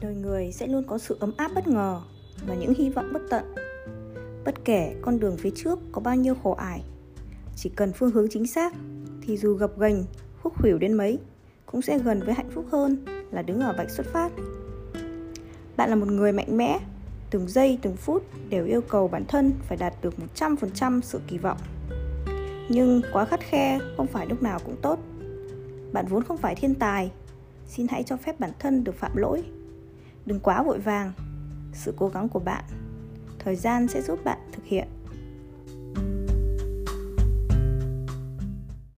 đời người sẽ luôn có sự ấm áp bất ngờ và những hy vọng bất tận. Bất kể con đường phía trước có bao nhiêu khổ ải, chỉ cần phương hướng chính xác thì dù gập ghềnh khúc khuỷu đến mấy, cũng sẽ gần với hạnh phúc hơn là đứng ở vạch xuất phát. Bạn là một người mạnh mẽ, từng giây, từng phút đều yêu cầu bản thân phải đạt được 100% sự kỳ vọng. Nhưng quá khắt khe không phải lúc nào cũng tốt. Bạn vốn không phải thiên tài, xin hãy cho phép bản thân được phạm lỗi đừng quá vội vàng. Sự cố gắng của bạn, thời gian sẽ giúp bạn thực hiện.